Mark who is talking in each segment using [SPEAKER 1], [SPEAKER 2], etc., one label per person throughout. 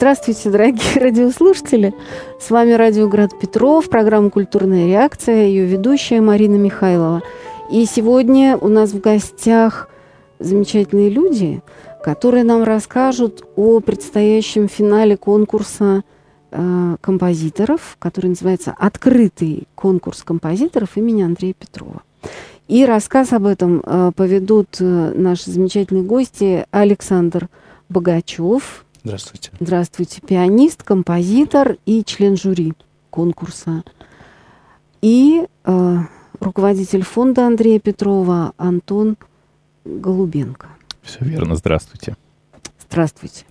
[SPEAKER 1] Здравствуйте, дорогие радиослушатели. С вами Радио Град Петров, программа «Культурная реакция», ее ведущая Марина Михайлова. И сегодня у нас в гостях замечательные люди, которые нам расскажут о предстоящем финале конкурса э, композиторов, который называется «Открытый конкурс композиторов» имени Андрея Петрова. И рассказ об этом э, поведут э, наши замечательные гости Александр Богачев.
[SPEAKER 2] Здравствуйте.
[SPEAKER 1] Здравствуйте. Пианист, композитор и член жюри конкурса. И э, руководитель фонда Андрея Петрова Антон Голубенко.
[SPEAKER 2] Все верно. Здравствуйте.
[SPEAKER 1] Здравствуйте.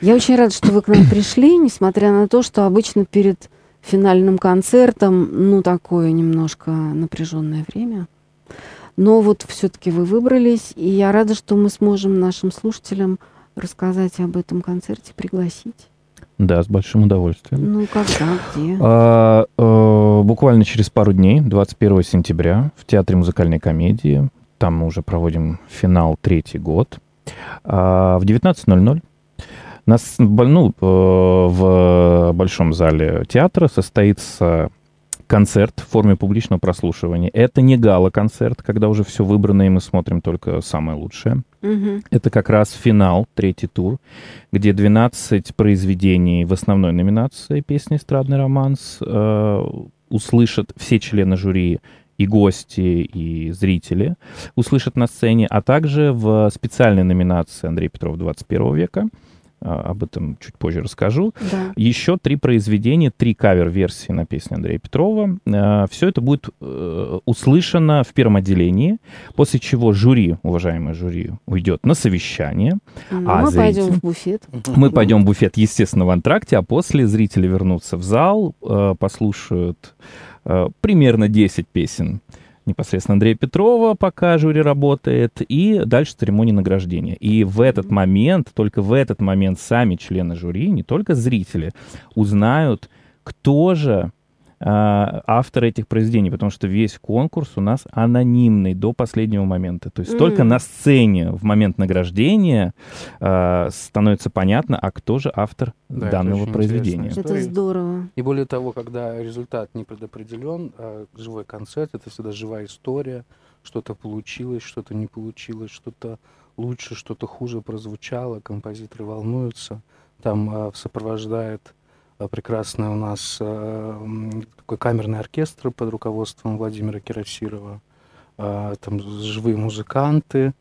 [SPEAKER 1] Я очень рада, что вы к нам пришли, несмотря на то, что обычно перед финальным концертом, ну, такое немножко напряженное время. Но вот все-таки вы выбрались, и я рада, что мы сможем нашим слушателям рассказать об этом концерте, пригласить.
[SPEAKER 2] Да, с большим удовольствием.
[SPEAKER 1] Ну, когда, где?
[SPEAKER 2] А, а, буквально через пару дней, 21 сентября, в Театре музыкальной комедии. Там мы уже проводим финал третий год. А, в 19.00 нас, ну, э, в большом зале театра состоится концерт в форме публичного прослушивания. Это не гала-концерт, когда уже все выбрано, и мы смотрим только самое лучшее.
[SPEAKER 1] Угу.
[SPEAKER 2] Это как раз финал, третий тур, где 12 произведений в основной номинации «Песня эстрадный романс» э, услышат все члены жюри и гости, и зрители услышат на сцене, а также в специальной номинации Андрей Петров 21 века об этом чуть позже расскажу.
[SPEAKER 1] Да.
[SPEAKER 2] Еще три произведения, три кавер-версии на песню Андрея Петрова. А, Все это будет э, услышано в первом отделении, после чего жюри, уважаемое жюри, уйдет на совещание.
[SPEAKER 1] Ну,
[SPEAKER 2] а
[SPEAKER 1] мы
[SPEAKER 2] зритель-
[SPEAKER 1] пойдем в буфет.
[SPEAKER 2] Мы пойдем в буфет, естественно, в антракте, а после зрители вернутся в зал, э, послушают э, примерно 10 песен непосредственно Андрея Петрова, пока жюри работает, и дальше церемония награждения. И в этот момент, только в этот момент сами члены жюри, не только зрители, узнают, кто же а, автор этих произведений, потому что весь конкурс у нас анонимный до последнего момента. То есть
[SPEAKER 1] Мгм.
[SPEAKER 2] только на сцене в момент награждения а, становится понятно, а кто же автор
[SPEAKER 3] Да, это
[SPEAKER 2] данного
[SPEAKER 3] очень
[SPEAKER 2] произведения.
[SPEAKER 1] Это здорово.
[SPEAKER 3] И более того, когда результат не предопределен, а живой концерт это всегда живая история, что-то получилось, что-то не получилось, что-то лучше, что-то хуже прозвучало, композиторы волнуются, там а, сопровождает прекрасный у нас м, такой камерный оркестр под руководством Владимира Кирасирова, а, там живые музыканты,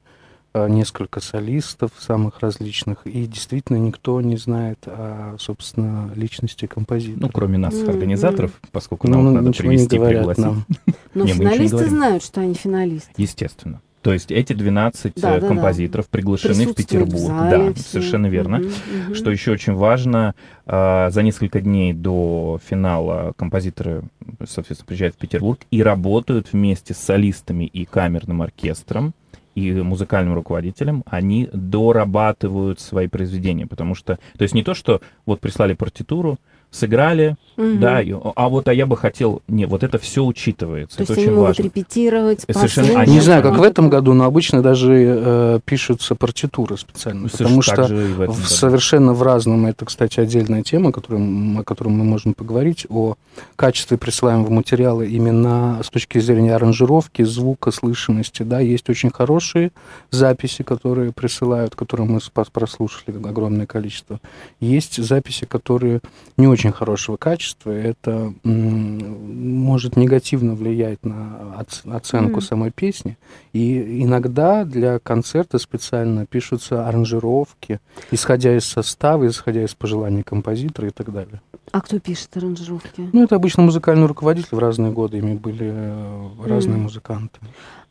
[SPEAKER 3] несколько солистов самых различных, и действительно никто не знает, а, собственно, личности композитора.
[SPEAKER 2] Ну, кроме нас, организаторов, поскольку
[SPEAKER 3] Ну,
[SPEAKER 2] нам
[SPEAKER 3] ну,
[SPEAKER 2] надо привести, пригласить.
[SPEAKER 3] нам.
[SPEAKER 1] Но
[SPEAKER 2] Не, не
[SPEAKER 1] финалисты
[SPEAKER 2] говорим.
[SPEAKER 1] знают, что они финалисты.
[SPEAKER 2] Естественно. То есть эти 12
[SPEAKER 1] Да,
[SPEAKER 2] э,
[SPEAKER 1] да, да.
[SPEAKER 2] композиторов приглашены в Петербург.
[SPEAKER 1] зале
[SPEAKER 2] да,
[SPEAKER 1] все.
[SPEAKER 2] совершенно верно.
[SPEAKER 1] Мгм, мгм.
[SPEAKER 2] Что еще очень важно, э, за несколько дней до финала композиторы, соответственно, приезжают в Петербург и работают вместе с солистами и камерным оркестром и музыкальным руководителем, они дорабатывают свои произведения, потому что, то есть не то, что вот прислали партитуру, сыграли,
[SPEAKER 1] Мгм.
[SPEAKER 2] да, и- а вот а я бы хотел, не, вот это все учитывается,
[SPEAKER 1] То
[SPEAKER 2] это
[SPEAKER 1] есть они
[SPEAKER 2] очень
[SPEAKER 1] могут
[SPEAKER 2] важно.
[SPEAKER 1] репетировать,
[SPEAKER 2] Совершенно- они
[SPEAKER 3] Не знаю, как в этом году, но обычно даже э, пишутся партитуры специально,
[SPEAKER 2] Ну,
[SPEAKER 3] потому что
[SPEAKER 2] в
[SPEAKER 3] в- совершенно в разном, это, кстати, отдельная тема, которую, о которой мы можем поговорить, о качестве присылаемого материала именно с точки зрения аранжировки, звука, слышимости, да, есть очень хорошие записи, которые присылают, которые мы спас- прослушали огромное количество. Есть записи, которые не очень хорошего качества, это может негативно влиять на оц- оценку
[SPEAKER 1] Мгм.
[SPEAKER 3] самой песни. И иногда для концерта специально пишутся аранжировки, исходя из состава, исходя из пожеланий композитора и так далее.
[SPEAKER 1] А кто пишет аранжировки?
[SPEAKER 3] Ну, это обычно музыкальный руководитель. В разные годы ими были э, разные музыканты.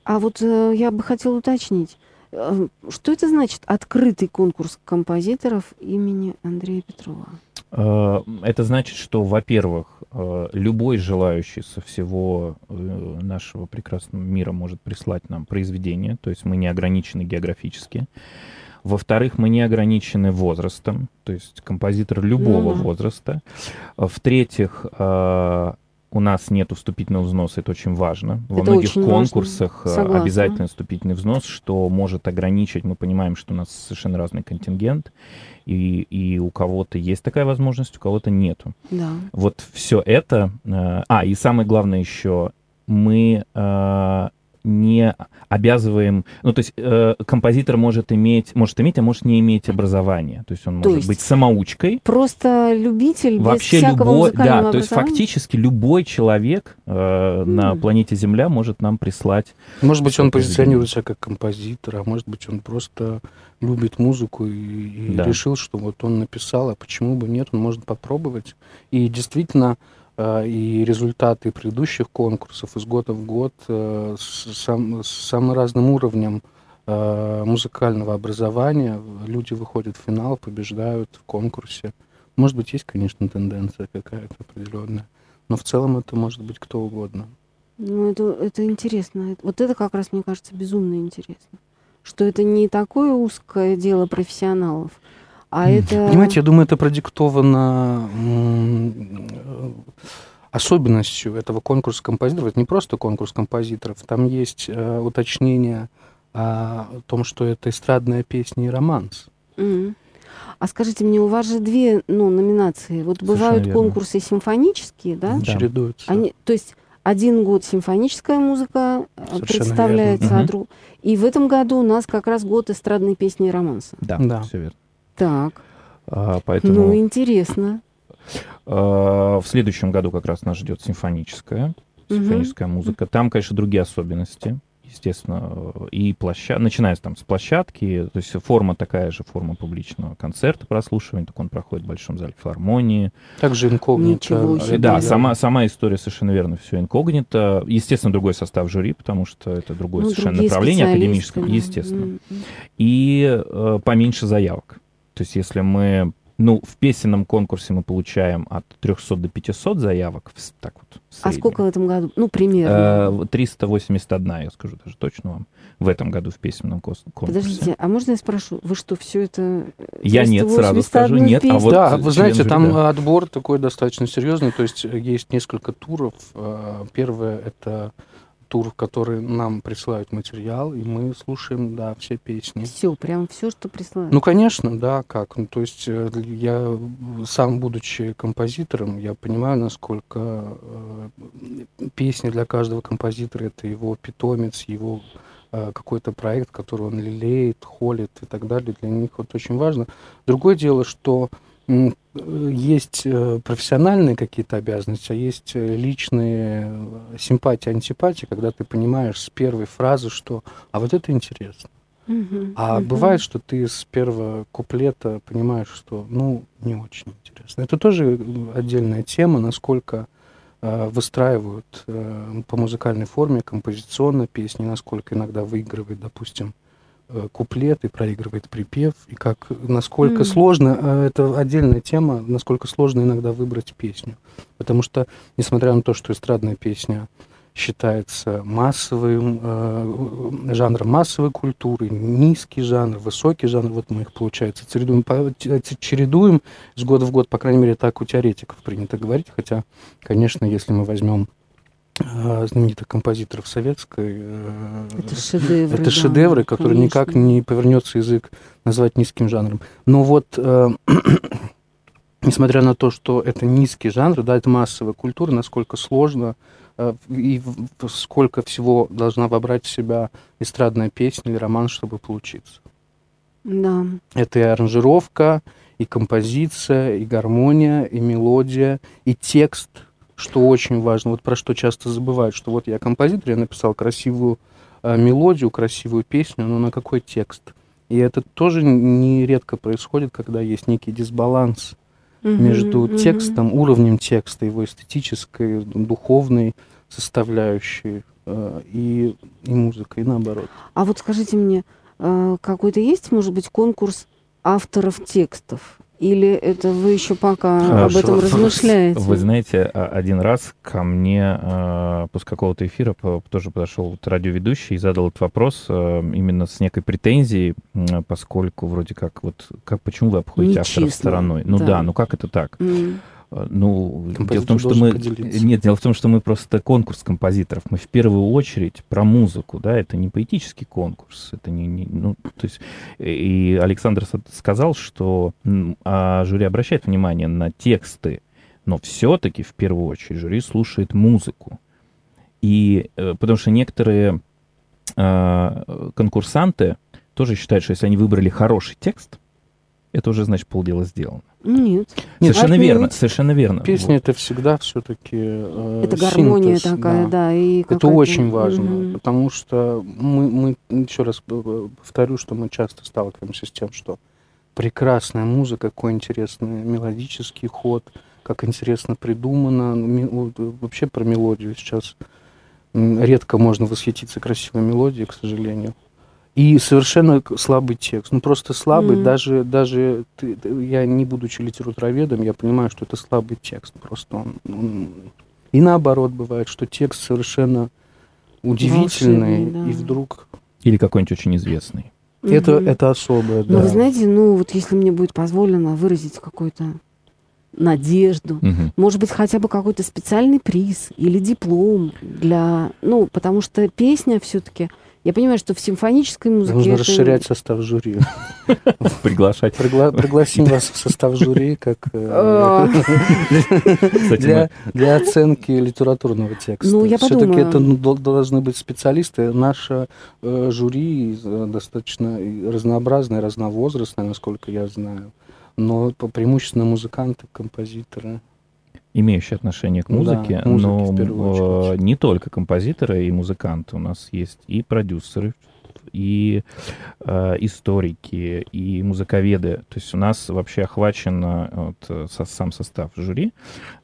[SPEAKER 1] А вот э, я бы хотела уточнить, э, что это значит открытый конкурс композиторов имени Андрея Петрова?
[SPEAKER 2] Э, Это значит, что, во-первых, э, любой желающий со всего э, нашего прекрасного мира может прислать нам произведение, то есть мы не ограничены географически. Во-вторых, мы не ограничены возрастом, то есть композитор любого
[SPEAKER 1] да.
[SPEAKER 2] возраста. В-третьих, у нас нет вступительного взноса, это очень важно. Во
[SPEAKER 1] Это
[SPEAKER 2] многих конкурсах
[SPEAKER 1] важно.
[SPEAKER 2] э, обязательно вступительный взнос, что может ограничить. Мы понимаем, что у нас совершенно разный контингент, и, и у кого-то есть такая возможность, у кого-то нету.
[SPEAKER 1] Да.
[SPEAKER 2] Вот все это. э, а, и самое главное еще, мы э, не обязываем, ну, то есть э, композитор может иметь, может иметь, а может не иметь образование. То есть он
[SPEAKER 1] То
[SPEAKER 2] может
[SPEAKER 1] есть
[SPEAKER 2] быть самоучкой,
[SPEAKER 1] Просто любитель
[SPEAKER 2] Вообще
[SPEAKER 1] без всякого
[SPEAKER 2] любой, да, то есть
[SPEAKER 1] образования?
[SPEAKER 2] фактически любой человек э, на
[SPEAKER 1] М.
[SPEAKER 2] планете Земля может нам прислать.
[SPEAKER 3] Может быть, он позиционирует себя как композитор, а может быть, он просто любит музыку и, и
[SPEAKER 2] Да.
[SPEAKER 3] решил, что вот он написал, а почему бы нет, он может попробовать. И действительно, и результаты предыдущих конкурсов из года в год э, с, сам- с самым разным уровнем э, музыкального образования люди выходят в финал, побеждают в конкурсе. Может быть, есть, конечно, тенденция какая-то определенная, но в целом это может быть кто угодно.
[SPEAKER 1] Ну, это, это интересно. Вот это как раз, мне кажется, безумно интересно. Что это не такое узкое дело профессионалов, а это...
[SPEAKER 3] Понимаете, я думаю, это продиктовано э, особенностью этого конкурса композиторов. Это не просто конкурс композиторов, там есть э, уточнение о том, что это эстрадная песня и романс.
[SPEAKER 1] Мгм. А скажите мне, у вас же две ну, номинации. Вот
[SPEAKER 2] Совершенно
[SPEAKER 1] бывают
[SPEAKER 2] верно.
[SPEAKER 1] конкурсы симфонические, да?
[SPEAKER 2] Да.
[SPEAKER 3] Чередуются.
[SPEAKER 1] Они, то есть один год симфоническая музыка э,
[SPEAKER 3] Совершенно
[SPEAKER 1] представляется,
[SPEAKER 2] верно.
[SPEAKER 1] а друг- И в этом году у нас как раз год эстрадной песни и романса.
[SPEAKER 2] Да,
[SPEAKER 3] Да.
[SPEAKER 2] все верно.
[SPEAKER 1] Так,
[SPEAKER 2] А, поэтому
[SPEAKER 1] ну интересно.
[SPEAKER 2] э, в следующем году как раз нас ждет симфоническая, симфоническая музыка. Там, конечно, другие особенности. Естественно, и площадка, начиная там с площадки, то есть форма такая же, форма публичного концерта, прослушивания, так он проходит в Большом зале филармонии,
[SPEAKER 3] Также инкогнито.
[SPEAKER 2] Да,
[SPEAKER 1] да.
[SPEAKER 2] сама, сама история совершенно верно, все инкогнито. Естественно, другой состав жюри, потому что это другое
[SPEAKER 1] Ну,
[SPEAKER 2] совершенно направление академическое,
[SPEAKER 1] да.
[SPEAKER 2] естественно.
[SPEAKER 1] М.
[SPEAKER 2] И э, поменьше заявок. То есть если мы, ну, в песенном конкурсе мы получаем от 300 до 500 заявок, так вот.
[SPEAKER 1] А сколько в этом году? Ну, примерно.
[SPEAKER 2] Э, вот 381, я скажу даже точно вам, в этом году в песенном конкурсе.
[SPEAKER 1] Подождите, а можно я спрошу, вы что, все это... э,
[SPEAKER 2] Я нет, сразу скажу,
[SPEAKER 1] 381
[SPEAKER 2] нет, а вот
[SPEAKER 3] да, вы знаете,
[SPEAKER 2] жюри,
[SPEAKER 3] там
[SPEAKER 2] да.
[SPEAKER 3] отбор такой достаточно серьезный, то есть э, есть несколько туров. Э, Первое это тур, в который нам присылают материал, и мы слушаем, да, все песни.
[SPEAKER 1] Все, прям все, что присылают.
[SPEAKER 3] Ну, конечно, да, как. Ну, то есть э, я сам, будучи композитором, я понимаю, насколько э, песня для каждого композитора это его питомец, его э, какой-то проект, который он лелеет, холит и так далее. Для них вот очень важно. Другое дело, что есть э, профессиональные какие-то обязанности, а есть э, личные э, симпатии, антипатии, когда ты понимаешь с первой фразы, что «а вот это интересно».
[SPEAKER 1] Мгм,
[SPEAKER 3] А
[SPEAKER 1] мгм.
[SPEAKER 3] бывает, что ты с первого куплета понимаешь, что, ну, не очень интересно. Это тоже отдельная тема, насколько э, выстраивают э, по музыкальной форме композиционно песни, насколько иногда выигрывает, допустим, э, куплет и проигрывает припев, и как, насколько
[SPEAKER 1] Мгм.
[SPEAKER 3] сложно, э, это отдельная тема, насколько сложно иногда выбрать песню. Потому что, несмотря на то, что эстрадная песня считается массовым э, жанром массовой культуры, низкий жанр, высокий жанр, вот мы их, получается, чередуем, по- ч- чередуем с года в год, по крайней мере, так у теоретиков принято говорить, хотя, конечно, если мы возьмем э, знаменитых композиторов советской, э,
[SPEAKER 1] Это шедевры.
[SPEAKER 3] это
[SPEAKER 1] да,
[SPEAKER 3] шедевры, которые никак
[SPEAKER 1] конечно.
[SPEAKER 3] не повернется язык назвать низким жанром. Но вот, э, несмотря на то, что это низкий жанр, да, это массовая культура, насколько сложно э, и сколько всего должна вобрать в себя эстрадная песня или роман, чтобы получиться.
[SPEAKER 1] Да.
[SPEAKER 3] Это и аранжировка, и композиция, и гармония, и мелодия, и текст, что очень важно. Вот про что часто забывают, что вот я композитор, я написал красивую э, мелодию, красивую песню, но на какой текст? И это тоже нередко происходит, когда есть некий дисбаланс
[SPEAKER 1] Мгм,
[SPEAKER 3] между
[SPEAKER 1] мгм.
[SPEAKER 3] текстом, уровнем текста, его эстетической, духовной составляющей э, и, и музыкой, и наоборот.
[SPEAKER 1] А вот скажите мне, э, какой-то есть, может быть, конкурс авторов текстов? Или это вы еще пока об
[SPEAKER 2] Хорошо.
[SPEAKER 1] этом размышляете?
[SPEAKER 2] Вы знаете, а- один раз ко мне э, после какого-то эфира тоже подошел вот радиоведущий и задал этот вопрос именно с некой претензией, поскольку вроде как вот как почему вы обходите
[SPEAKER 1] Нечестно,
[SPEAKER 2] стороной? Ну
[SPEAKER 1] да.
[SPEAKER 2] да. ну как это так? Ну, дело в том, что мы... Поделиться. Нет, дело в том, что мы просто конкурс композиторов. Мы в первую очередь про музыку, да, это не поэтический конкурс, это не... не ну, то есть, и Александр сказал, что а жюри обращает внимание на тексты, но все-таки в первую очередь жюри слушает музыку. И э, потому что некоторые э, конкурсанты тоже считают, что если они выбрали хороший текст, это уже значит полдела сделано.
[SPEAKER 1] Нет.
[SPEAKER 2] Совершенно Нет, верно, совершенно верно.
[SPEAKER 3] Песня вот. это всегда все-таки э,
[SPEAKER 1] Это гармония синтез, такая, да. да и
[SPEAKER 3] это очень важно, угу. потому что мы, мы, еще раз повторю, что мы часто сталкиваемся с тем, что прекрасная музыка, какой интересный мелодический ход, как интересно придумано. Вообще про мелодию сейчас редко можно восхититься красивой мелодией, к сожалению. И совершенно слабый текст. Ну, просто слабый. Mm-hmm. Даже, даже ты, я, не будучи литературоведом, я понимаю, что это слабый текст. Просто он, он... И наоборот бывает, что текст совершенно удивительный, да. и вдруг...
[SPEAKER 2] Или какой-нибудь очень известный.
[SPEAKER 3] Это, угу. это особое, да.
[SPEAKER 1] Но вы знаете, ну вот если мне будет позволено выразить какой-то надежду, угу. может быть, хотя бы какой-то специальный приз или диплом для, ну, потому что песня все-таки я понимаю, что в симфонической музыке...
[SPEAKER 3] Нужно это... расширять состав жюри.
[SPEAKER 2] Приглашать.
[SPEAKER 3] Пригласим вас в состав жюри как э, для оценки литературного текста. Ну, я Все-таки это должны быть специалисты. Наше э, жюри достаточно разнообразное, разновозрастное, насколько я знаю. Но преимущественно музыканты, композиторы
[SPEAKER 2] имеющие отношение к музыке, да, музыке но не только композиторы и музыканты. У нас есть и продюсеры, и э, историки, и музыковеды. То есть у нас вообще охвачен вот, со, сам состав жюри,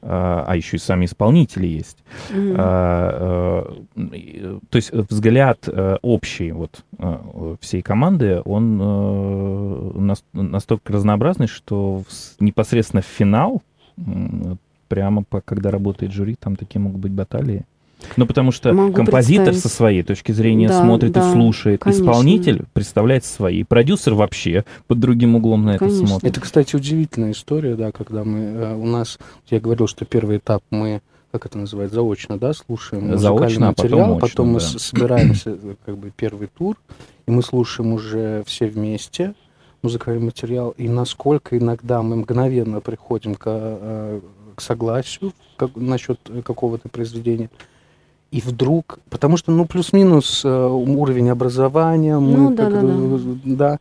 [SPEAKER 2] э, а еще и сами исполнители есть. Mm-hmm. Э, э, то есть взгляд э, общий вот э, всей команды, он э, нас, настолько разнообразный, что непосредственно в финал прямо по, когда работает жюри, там такие могут быть баталии. Ну, потому что Могу композитор со своей точки зрения да, смотрит да, и слушает, конечно. исполнитель представляет свои, продюсер вообще под другим углом на конечно. это смотрит.
[SPEAKER 3] Это, кстати, удивительная история, да, когда мы э, у нас, я говорил, что первый этап мы как это называется, заочно, да, слушаем
[SPEAKER 2] заочно,
[SPEAKER 3] материал,
[SPEAKER 2] а потом,
[SPEAKER 3] очно, потом мы
[SPEAKER 2] да.
[SPEAKER 3] собираемся, э, как бы, первый тур, и мы слушаем уже все вместе музыкальный материал, и насколько иногда мы мгновенно приходим к э, к согласию как, насчет какого-то произведения. И вдруг, потому что, ну, плюс-минус э, уровень образования, мы, ну, да, как, да, да. да,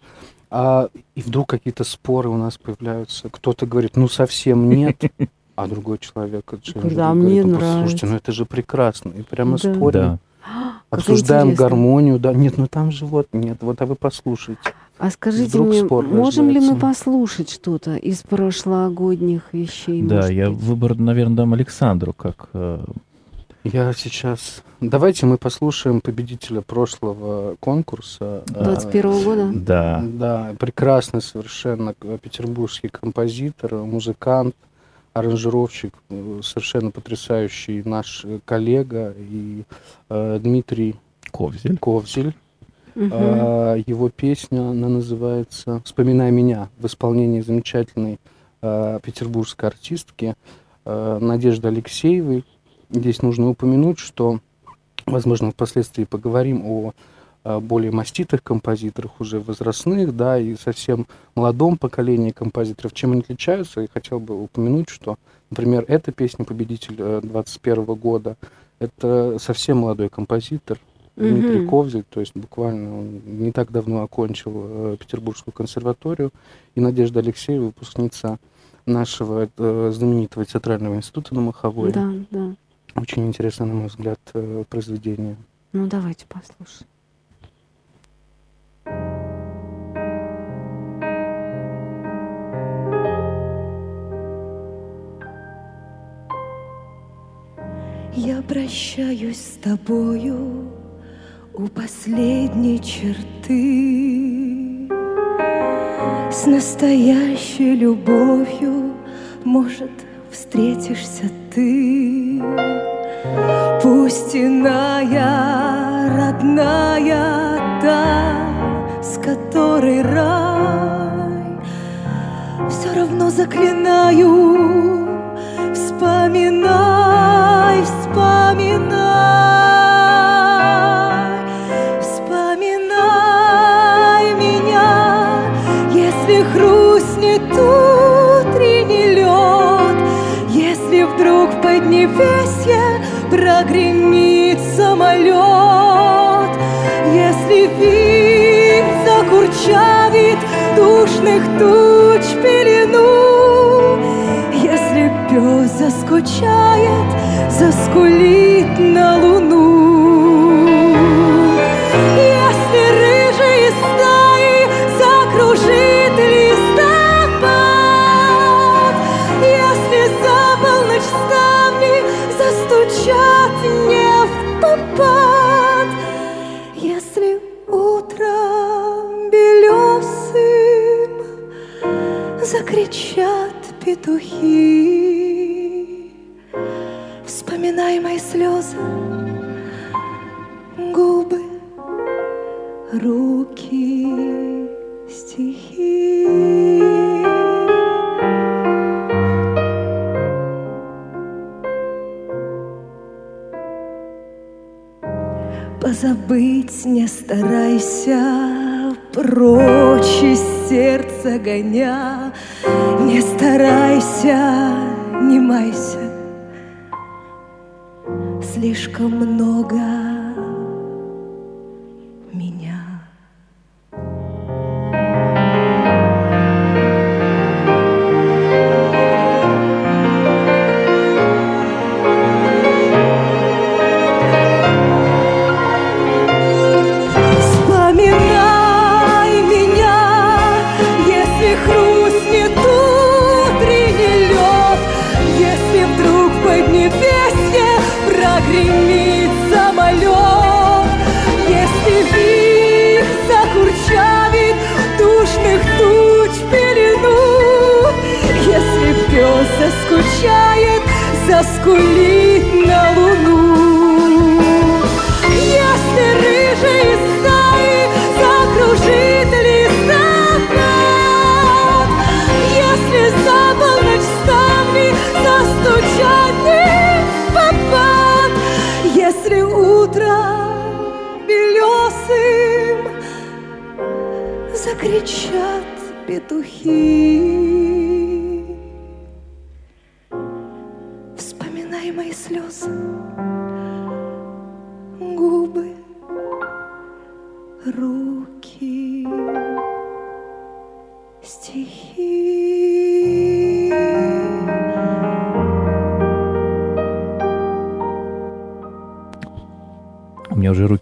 [SPEAKER 3] а, и вдруг какие-то споры у нас появляются. Кто-то говорит, ну, совсем нет, а другой человек
[SPEAKER 1] да, мне говорит, ну,
[SPEAKER 3] слушайте, ну, это же прекрасно. И прямо спорим. Да. Обсуждаем гармонию, да, нет, ну там же вот, нет, вот, а вы послушайте.
[SPEAKER 1] А скажите мне, можем ли мы послушать что-то из прошлогодних вещей?
[SPEAKER 2] Да, я быть? выбор, наверное, дам Александру, как... Э...
[SPEAKER 3] Я сейчас... Давайте мы послушаем победителя прошлого конкурса.
[SPEAKER 1] 21 -го года?
[SPEAKER 2] Да.
[SPEAKER 3] Да, прекрасный совершенно петербургский композитор, музыкант, аранжировщик, совершенно потрясающий наш коллега и э, Дмитрий
[SPEAKER 2] Ковзель.
[SPEAKER 3] Ковзель Угу. А, его песня, она называется «Вспоминай меня» в исполнении замечательной а, петербургской артистки а, Надежды Алексеевой. Здесь нужно упомянуть, что, возможно, впоследствии поговорим о более маститых композиторах, уже возрастных, да, и совсем молодом поколении композиторов. Чем они отличаются? И хотел бы упомянуть, что, например, эта песня «Победитель 21 года» — это совсем молодой композитор, Дмитрий угу. Ковзель, то есть буквально он не так давно окончил э, Петербургскую консерваторию, и Надежда Алексеева, выпускница нашего э, знаменитого театрального института на Маховой.
[SPEAKER 1] Да, да.
[SPEAKER 3] Очень интересное, на мой взгляд, э, произведение.
[SPEAKER 1] Ну, давайте послушаем.
[SPEAKER 4] Я прощаюсь с тобою у последней черты. С настоящей любовью, может, встретишься ты. Пусть иная, родная та, с которой рай. Все равно заклинаю, Вспоминай, душных туч пелену, если пес заскучает, заскулит на луну. Прочь из сердца гоня, не старайся, не майся, слишком много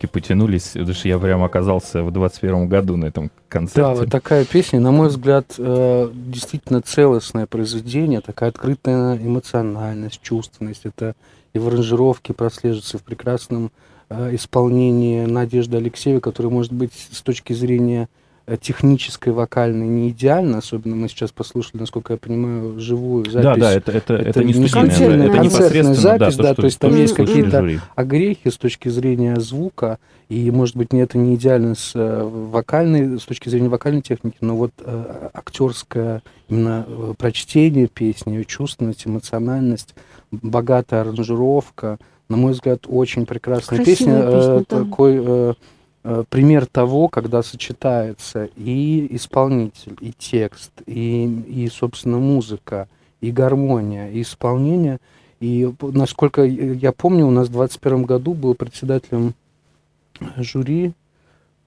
[SPEAKER 4] Руки
[SPEAKER 2] потянулись, потому что я прям оказался в 21 году на этом концерте.
[SPEAKER 3] Да, вот такая песня, на мой взгляд, э, действительно целостное произведение, такая открытая эмоциональность, чувственность. Это и в аранжировке прослеживается, в прекрасном э, исполнении Надежды Алексеевой, который, может быть, с точки зрения технической, вокальной не идеально, особенно мы сейчас послушали, насколько я понимаю, живую запись.
[SPEAKER 2] Да, да, это, это, это, не
[SPEAKER 3] не
[SPEAKER 2] студийная,
[SPEAKER 1] концертная-
[SPEAKER 2] это
[SPEAKER 3] концертная
[SPEAKER 2] непосредственно
[SPEAKER 3] запись,
[SPEAKER 2] да,
[SPEAKER 3] да,
[SPEAKER 2] то, что
[SPEAKER 3] то есть там
[SPEAKER 1] есть
[SPEAKER 3] какие-то огрехи с точки зрения звука, и, может быть, не это не идеально с э, вокальной, с точки зрения вокальной техники, но вот э, актерское именно э, прочтение песни, ее чувственность, эмоциональность, богатая аранжировка, на мой взгляд, очень прекрасная
[SPEAKER 1] Красивая
[SPEAKER 3] песня,
[SPEAKER 1] песня,
[SPEAKER 3] э,
[SPEAKER 1] да.
[SPEAKER 3] такой э, э, пример того, когда сочетается и исполнитель, и текст, и, и собственно, музыка, и гармония, и исполнение. И насколько я помню, у нас в 2021 году был председателем жюри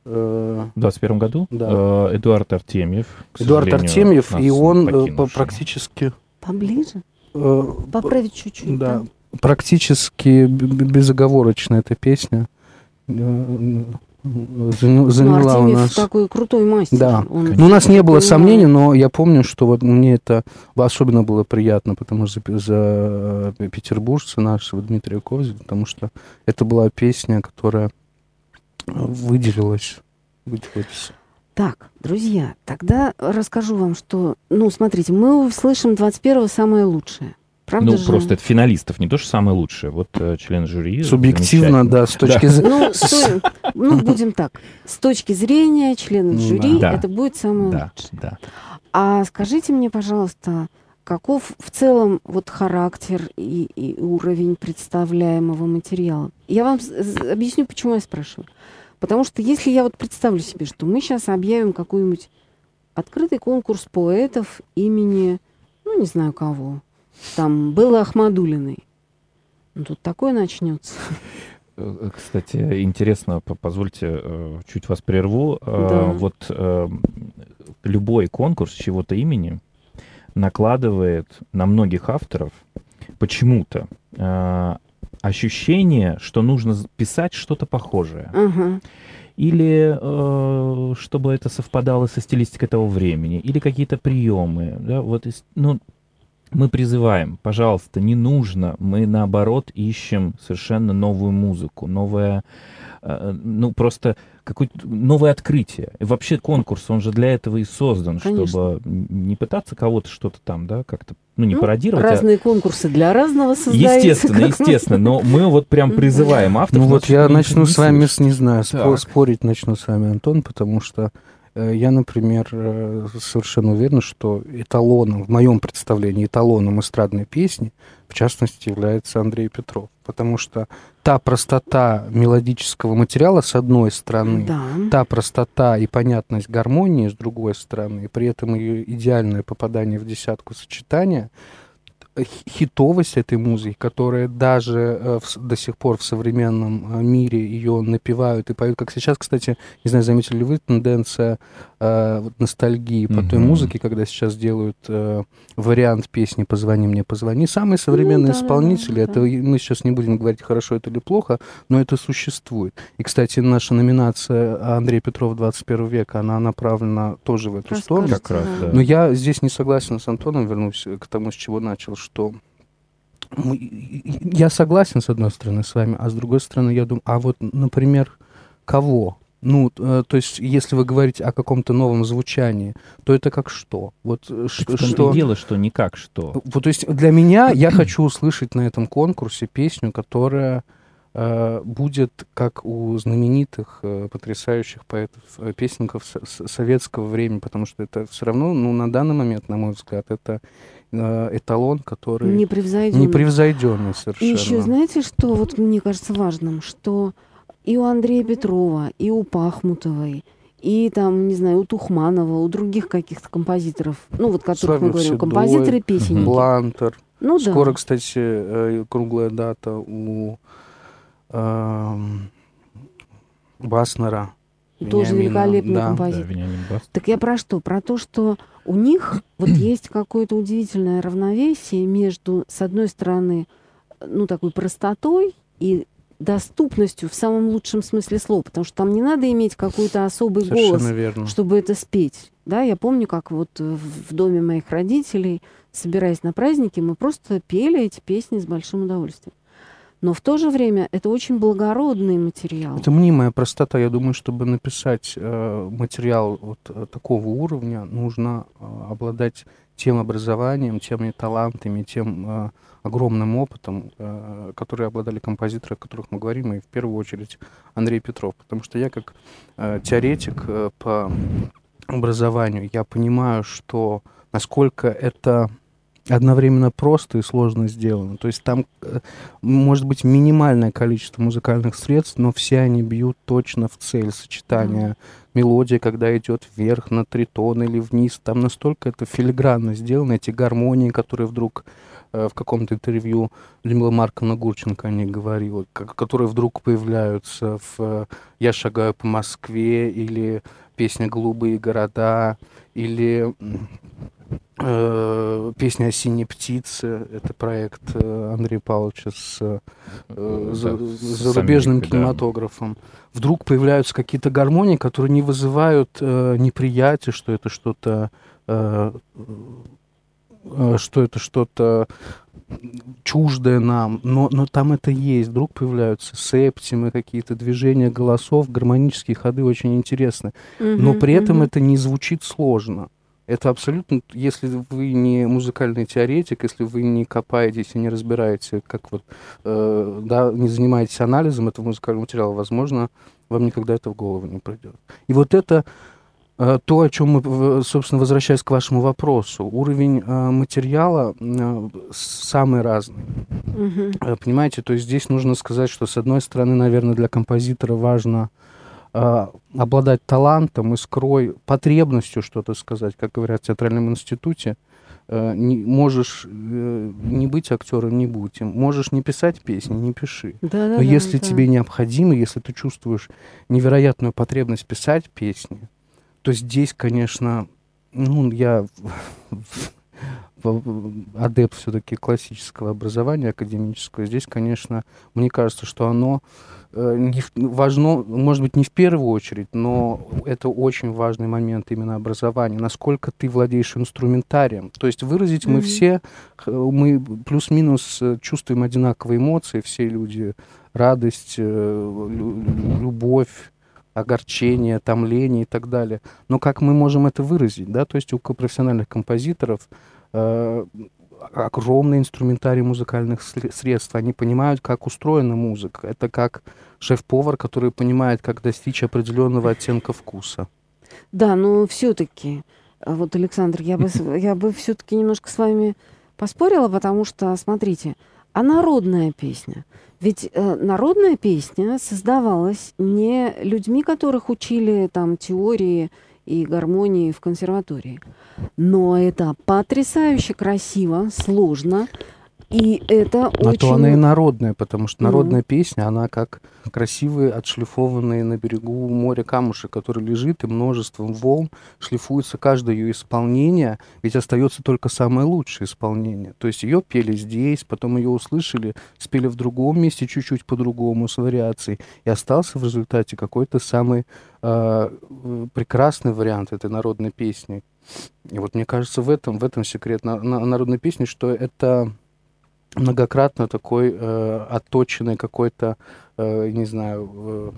[SPEAKER 3] э,
[SPEAKER 2] В 21 году
[SPEAKER 3] Да.
[SPEAKER 2] э, Эдуард Артемьев.
[SPEAKER 3] Эдуард Артемьев, и он э, по-
[SPEAKER 2] покинувший.
[SPEAKER 3] практически
[SPEAKER 1] Поближе?
[SPEAKER 3] э,
[SPEAKER 1] Поправить чуть-чуть.
[SPEAKER 3] да, практически б- б- безоговорочно эта песня э, заня-
[SPEAKER 1] Ну,
[SPEAKER 3] заняла у нас.
[SPEAKER 1] такой крутой мастер.
[SPEAKER 3] Да.
[SPEAKER 1] Он
[SPEAKER 3] Ну, у нас не было
[SPEAKER 1] понимает.
[SPEAKER 3] сомнений, но я помню, что вот мне это особенно было приятно, потому что за, за петербуржца нашего Дмитрия Ковзина, потому что это была песня, которая выделилась. выделилась.
[SPEAKER 1] Так, друзья, тогда расскажу вам, что... Ну, смотрите, мы услышим 21-го самое лучшее. Правда
[SPEAKER 2] Ну,
[SPEAKER 1] же?
[SPEAKER 2] просто это финалистов, не то, что самое лучшее. Вот э, член жюри.
[SPEAKER 3] Субъективно, да, с точки
[SPEAKER 2] Да.
[SPEAKER 3] зрения...
[SPEAKER 1] Ну, ну, будем так. С точки зрения членов
[SPEAKER 3] Ну,
[SPEAKER 1] жюри,
[SPEAKER 2] да.
[SPEAKER 1] это будет самое
[SPEAKER 2] Да,
[SPEAKER 1] лучшее.
[SPEAKER 2] да.
[SPEAKER 1] А скажите мне, пожалуйста, каков в целом вот характер и, и уровень представляемого материала. Я вам объясню, почему я спрашиваю. Потому что если я вот представлю себе, что мы сейчас объявим какой-нибудь открытый конкурс поэтов имени, ну, не знаю кого, там, Беллы Ахмадулиной, ну, тут такое начнется.
[SPEAKER 2] Э, кстати, интересно, позвольте, э, чуть вас прерву. Э, да. Вот любой конкурс чего-то имени накладывает на многих авторов почему-то ощущение, что нужно писать что-то похожее.
[SPEAKER 1] Угу.
[SPEAKER 2] Или э, чтобы это совпадало со стилистикой того времени, или какие-то приемы. Да? Вот, ну, мы призываем, пожалуйста, не нужно, мы наоборот ищем совершенно новую музыку, новое, э, ну просто какое-то новое открытие. И вообще конкурс, он же для этого и создан, Конечно. чтобы не пытаться кого-то что-то там, да, как-то, ну не ну, пародировать.
[SPEAKER 1] А разные а... конкурсы для разного создаются.
[SPEAKER 2] Естественно, естественно, но мы вот прям призываем авторов.
[SPEAKER 3] Ну вот я начну с вами, не знаю, спорить начну с вами, Антон, потому что я, например, э, совершенно уверен, что эталоном, в моем представлении, эталоном эстрадной песни, в частности, является Андрей Петров. Потому что та простота мелодического материала, с одной стороны, да. та простота и понятность гармонии, с другой стороны, и при этом ее идеальное попадание в десятку сочетания – хитовость этой музыки, которая даже э, в, до сих пор в современном э, мире ее напевают и поют, как сейчас, кстати, не знаю, заметили ли вы, тенденция э, вот, ностальгии по mm-hmm. той музыке, когда сейчас делают э, вариант песни «Позвони мне, позвони». Самые современные ну, да, исполнители, да, это мы сейчас не будем говорить, хорошо это или плохо, но это существует. И, кстати, наша номинация Андрей Петров 21 века, она направлена тоже в эту Расскажите, сторону.
[SPEAKER 2] Как раз, да.
[SPEAKER 3] Но я здесь не согласен с Антоном, вернусь к тому, с чего начал, что я согласен, с одной стороны, с вами, а с другой стороны, я думаю, а вот, например, кого? Ну, э, то есть, если вы говорите о каком-то новом звучании, то это как что? Вот
[SPEAKER 2] э, что, что... дело, что не как что.
[SPEAKER 3] Вот, то есть, для меня я хочу услышать на этом конкурсе песню, которая э, будет как у знаменитых, э, потрясающих поэтов, э, песенников с, советского времени, потому что это все равно, ну, на данный момент, на мой взгляд, это эталон, который
[SPEAKER 1] непревзойденный,
[SPEAKER 3] непревзойденный совершенно.
[SPEAKER 1] И еще знаете, что вот мне кажется важным, что и у Андрея Петрова, и у Пахмутовой, и там, не знаю, у Тухманова, у других каких-то композиторов, ну вот которых мы говорим, композиторы, песенники.
[SPEAKER 3] Блантер. Ну да. Скоро, кстати, э, круглая дата у э, Баснера.
[SPEAKER 1] Тоже великолепный да. композитор. Да, так я про что? Про то, что у них вот есть какое-то удивительное равновесие между, с одной стороны, ну, такой простотой и доступностью в самом лучшем смысле слова, потому что там не надо иметь какой-то особый Совершенно голос, верно. чтобы это спеть. Да, я помню, как вот в доме моих родителей, собираясь на праздники, мы просто пели эти песни с большим удовольствием но в то же время это очень благородный материал.
[SPEAKER 3] Это мнимая простота. Я думаю, чтобы написать э, материал вот э, такого уровня, нужно э, обладать тем образованием, теми талантами, тем э, огромным опытом, э, которые обладали композиторы, о которых мы говорим, и в первую очередь Андрей Петров. Потому что я как э, теоретик э, по образованию, я понимаю, что насколько это одновременно просто и сложно сделано. То есть там э, может быть минимальное количество музыкальных средств, но все они бьют точно в цель сочетания. Mm. Мелодия, когда идет вверх на тритон или вниз, там настолько это филигранно сделано, эти гармонии, которые вдруг э, в каком-то интервью Людмила Марковна Гурченко о них говорила, которые вдруг появляются в э, «Я шагаю по Москве» или песня «Голубые города» или песня «Осенние птицы» — это проект э, Андрея Павловича с э, за, зарубежным кинематографом. Вдруг появляются какие-то гармонии, которые не вызывают э, неприятия, что это что-то э, что это что-то чуждое нам, но, но там это есть. Вдруг появляются септимы, какие-то движения голосов, гармонические ходы очень интересны. Mm-hmm, но при этом mm-hmm. это не звучит сложно. Это абсолютно, если вы не музыкальный теоретик, если вы не копаетесь и не разбираете, как вот, э, да, не занимаетесь анализом этого музыкального материала, возможно, вам никогда это в голову не придет. И вот это Э, то, о чем мы, собственно, возвращаясь к вашему вопросу, уровень э, материала э, самый разный.
[SPEAKER 1] Мгм.
[SPEAKER 3] Э, Понимаете, то есть здесь нужно сказать, что с одной стороны, наверное, для композитора важно э, обладать талантом, искрой, потребностью что-то сказать, как говорят в театральном институте. Э, не, можешь э, не быть актером, не будь им. Можешь не писать песни, не пиши.
[SPEAKER 1] Да-да-да,
[SPEAKER 3] Но если
[SPEAKER 1] да.
[SPEAKER 3] тебе необходимо, если ты чувствуешь невероятную потребность писать песни, то здесь, конечно, ну, я адепт все-таки классического образования академического. Здесь, конечно, мне кажется, что оно э, не важно, может быть, не в первую очередь, но это очень важный момент именно образования. Насколько ты владеешь инструментарием. То есть выразить мы
[SPEAKER 1] Мгм.
[SPEAKER 3] все, мы плюс-минус э, чувствуем одинаковые эмоции, все люди. Радость, э, лю- любовь, огорчение, томление и так далее. Но как мы можем это выразить, да? То есть у профессиональных композиторов огромный инструментарий музыкальных сре- средств. Они понимают, как устроена музыка. Это как шеф-повар, который понимает, как достичь определенного оттенка вкуса.
[SPEAKER 1] Да, но все-таки, вот, Александр, я бы, я бы все-таки немножко с вами поспорила, потому что, смотрите, а народная песня? Ведь э, народная песня создавалась не людьми, которых учили там теории и гармонии в консерватории. Но это потрясающе красиво, сложно, и это
[SPEAKER 3] А
[SPEAKER 1] очень...
[SPEAKER 3] то она и народная, потому что народная песня, она как красивые, отшлифованные на берегу моря камушек, который лежит и множеством волн шлифуется каждое ее исполнение, ведь остается только самое лучшее исполнение. То есть ее пели здесь, потом ее услышали, спели в другом месте чуть-чуть по-другому, с вариацией, и остался в результате какой-то самый э, прекрасный вариант этой народной песни. И вот мне кажется, в этом, в этом секрет на- на- народной песни, что это многократно такой э, отточенный какой-то, э, не знаю,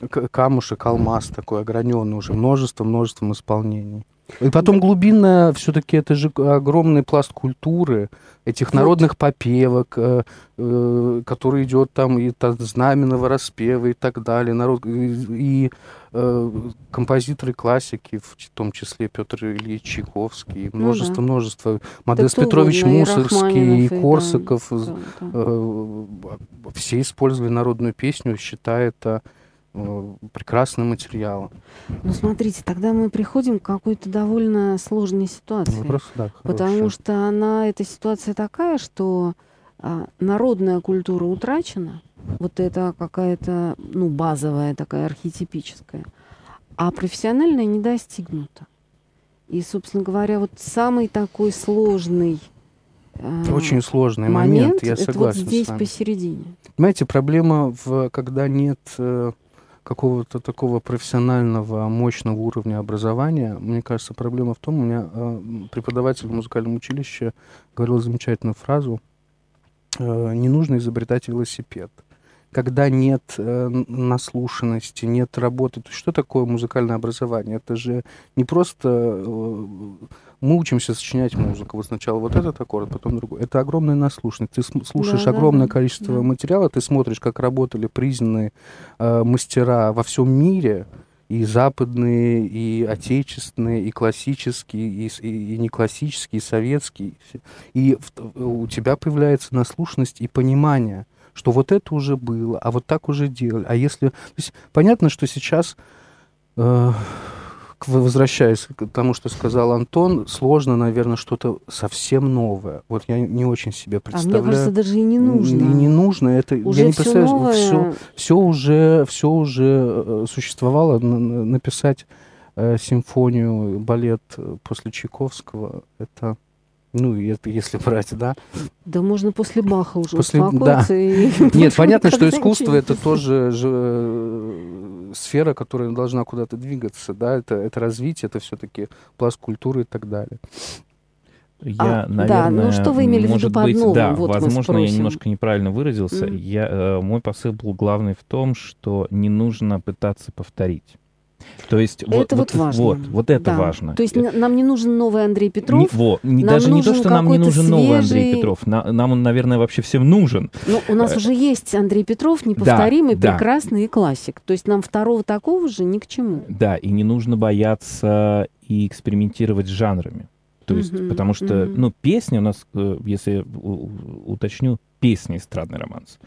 [SPEAKER 3] э, камушек, алмаз такой ограненный уже, множество, множеством исполнений. И потом глубинная, все-таки это же огромный пласт культуры, этих народных попевок, э, э, который идет там и та- знаменного распева и так далее. Народ, и и, э, композиторы классики, в том числе Петр Ильич Чайковский,
[SPEAKER 1] Ну
[SPEAKER 3] множество,
[SPEAKER 1] да.
[SPEAKER 3] множество. Модест Петрович Мусорский, и
[SPEAKER 1] и там,
[SPEAKER 3] Корсаков,
[SPEAKER 1] да, да.
[SPEAKER 3] э, все использовали народную песню, считая это э, прекрасным материалом.
[SPEAKER 1] Ну, смотрите, тогда мы приходим к какой-то довольно сложной ситуации.
[SPEAKER 3] Вопрос, да,
[SPEAKER 1] Потому что она, эта ситуация такая, что а, народная культура утрачена, вот это какая-то, ну, базовая такая, архетипическая, а профессиональная не достигнута. И, собственно говоря, вот самый такой сложный а,
[SPEAKER 3] Очень сложный
[SPEAKER 1] момент,
[SPEAKER 3] момент, я
[SPEAKER 1] это вот
[SPEAKER 3] согласен
[SPEAKER 1] здесь посередине.
[SPEAKER 3] Понимаете, проблема, в, когда нет э, какого-то такого профессионального, мощного уровня образования, мне кажется, проблема в том, у меня э, преподаватель в музыкальном училище говорил замечательную фразу, э, не нужно изобретать велосипед. Когда нет э, наслушанности, нет работы. То что такое музыкальное образование? Это же не просто э, мы учимся сочинять музыку. Вот сначала вот этот аккорд, потом другой. Это огромная наслушанность. Ты слушаешь
[SPEAKER 1] Да,
[SPEAKER 3] огромное
[SPEAKER 1] да,
[SPEAKER 3] количество
[SPEAKER 1] да.
[SPEAKER 3] материала, ты смотришь, как работали признанные э, мастера во всем мире, и западные, и отечественные, и классические, и, и, и не классические, и советские. и в- у тебя появляется наслушанность и понимание, что вот это уже было, а вот так уже делали. А если... То есть понятно, что сейчас, э, возвращаясь к тому, что сказал Антон, сложно, наверное, что-то совсем новое. Вот я не очень себе
[SPEAKER 1] А
[SPEAKER 3] представляю.
[SPEAKER 1] мне кажется, даже и не нужно.
[SPEAKER 3] И не нужно. Это,
[SPEAKER 1] Уже
[SPEAKER 3] я не
[SPEAKER 1] все
[SPEAKER 3] представляю,
[SPEAKER 1] новое.
[SPEAKER 3] всё- все уже, все уже э, существовало. Написать э, симфонию, балет э, после Чайковского, это, ну, это если брать, да.
[SPEAKER 1] Да можно после Баха уже
[SPEAKER 3] После-
[SPEAKER 1] успокоиться. и
[SPEAKER 3] Нет, понятно, что искусство это тоже же, э, сфера, которая должна куда-то двигаться, да, это, это развитие, это все-таки пласт культуры и так далее.
[SPEAKER 2] Я,
[SPEAKER 1] А, да,
[SPEAKER 2] наверное,
[SPEAKER 1] ну что вы имели в виду
[SPEAKER 2] может
[SPEAKER 1] под
[SPEAKER 2] быть,
[SPEAKER 1] новым?
[SPEAKER 2] да,
[SPEAKER 1] Вот
[SPEAKER 2] возможно, я немножко неправильно выразился.
[SPEAKER 1] Мгм.
[SPEAKER 2] Я, э, мой посыл был главный в том, что не нужно пытаться повторить. То есть вот,
[SPEAKER 1] это вот, важно.
[SPEAKER 2] Вот, вот это
[SPEAKER 1] Да.
[SPEAKER 2] важно.
[SPEAKER 1] То есть
[SPEAKER 2] Э,
[SPEAKER 1] нам не нужен новый Андрей Петров.
[SPEAKER 2] не- во, не- даже не то, что нам не нужен новый Андрей
[SPEAKER 1] свежий-
[SPEAKER 2] Петров. На- нам он, наверное, вообще всем нужен.
[SPEAKER 1] Но у нас
[SPEAKER 2] Э,
[SPEAKER 1] уже есть Андрей Петров, неповторимый,
[SPEAKER 2] да.
[SPEAKER 1] прекрасный и классик. То есть нам второго такого же ни к чему.
[SPEAKER 2] Да, и не нужно бояться и экспериментировать с жанрами. То есть,
[SPEAKER 1] Мгм,
[SPEAKER 2] потому что,
[SPEAKER 1] мгм.
[SPEAKER 2] ну, песня у нас, э, если уточню, песня эстрадный романс.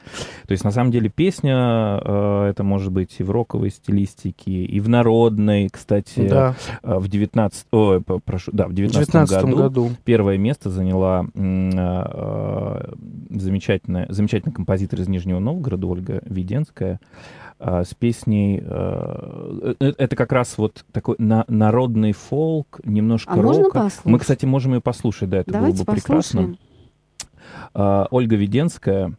[SPEAKER 2] То есть, на самом деле, песня, э, это может быть и в роковой стилистике, и в народной, кстати,
[SPEAKER 3] Да,
[SPEAKER 2] э, в 19... Ой, прошу, да, в
[SPEAKER 3] в
[SPEAKER 2] 19
[SPEAKER 3] 19
[SPEAKER 2] году,
[SPEAKER 3] году.
[SPEAKER 2] первое место заняла э, э, замечательная, замечательный композитор из Нижнего Новгорода Ольга Веденская э, с песней... э, это как раз вот такой на- народный фолк, немножко
[SPEAKER 1] А послушать?
[SPEAKER 2] Мы, кстати, можем ее послушать, да, это
[SPEAKER 1] Давайте
[SPEAKER 2] было бы прекрасно.
[SPEAKER 1] послушаем.
[SPEAKER 2] А, Ольга Веденская.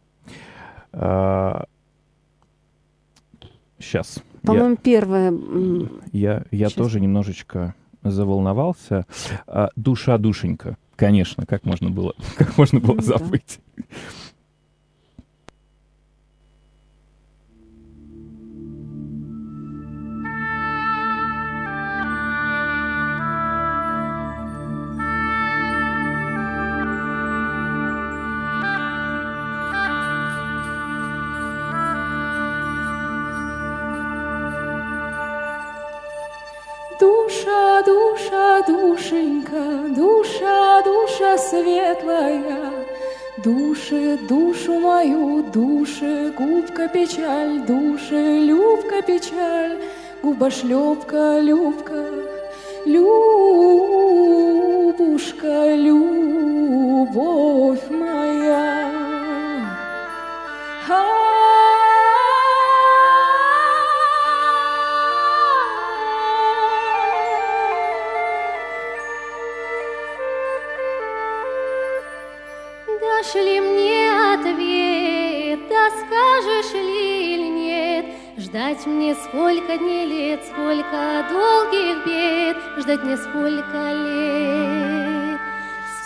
[SPEAKER 2] сейчас.
[SPEAKER 1] По-моему, первое... м,
[SPEAKER 2] Я, я тоже немножечко заволновался. А, душа душенька. Конечно, как можно было, как можно было
[SPEAKER 1] Ну
[SPEAKER 2] забыть.
[SPEAKER 5] Душенька, душа, душа светлая, Души, душу мою, души, губка печаль, души, любка печаль, губа шлепка, любка, любушка, любовь моя.
[SPEAKER 6] Дашь ли мне ответ, да скажешь ли или нет? Ждать мне сколько дней лет, сколько долгих бед, ждать мне сколько лет.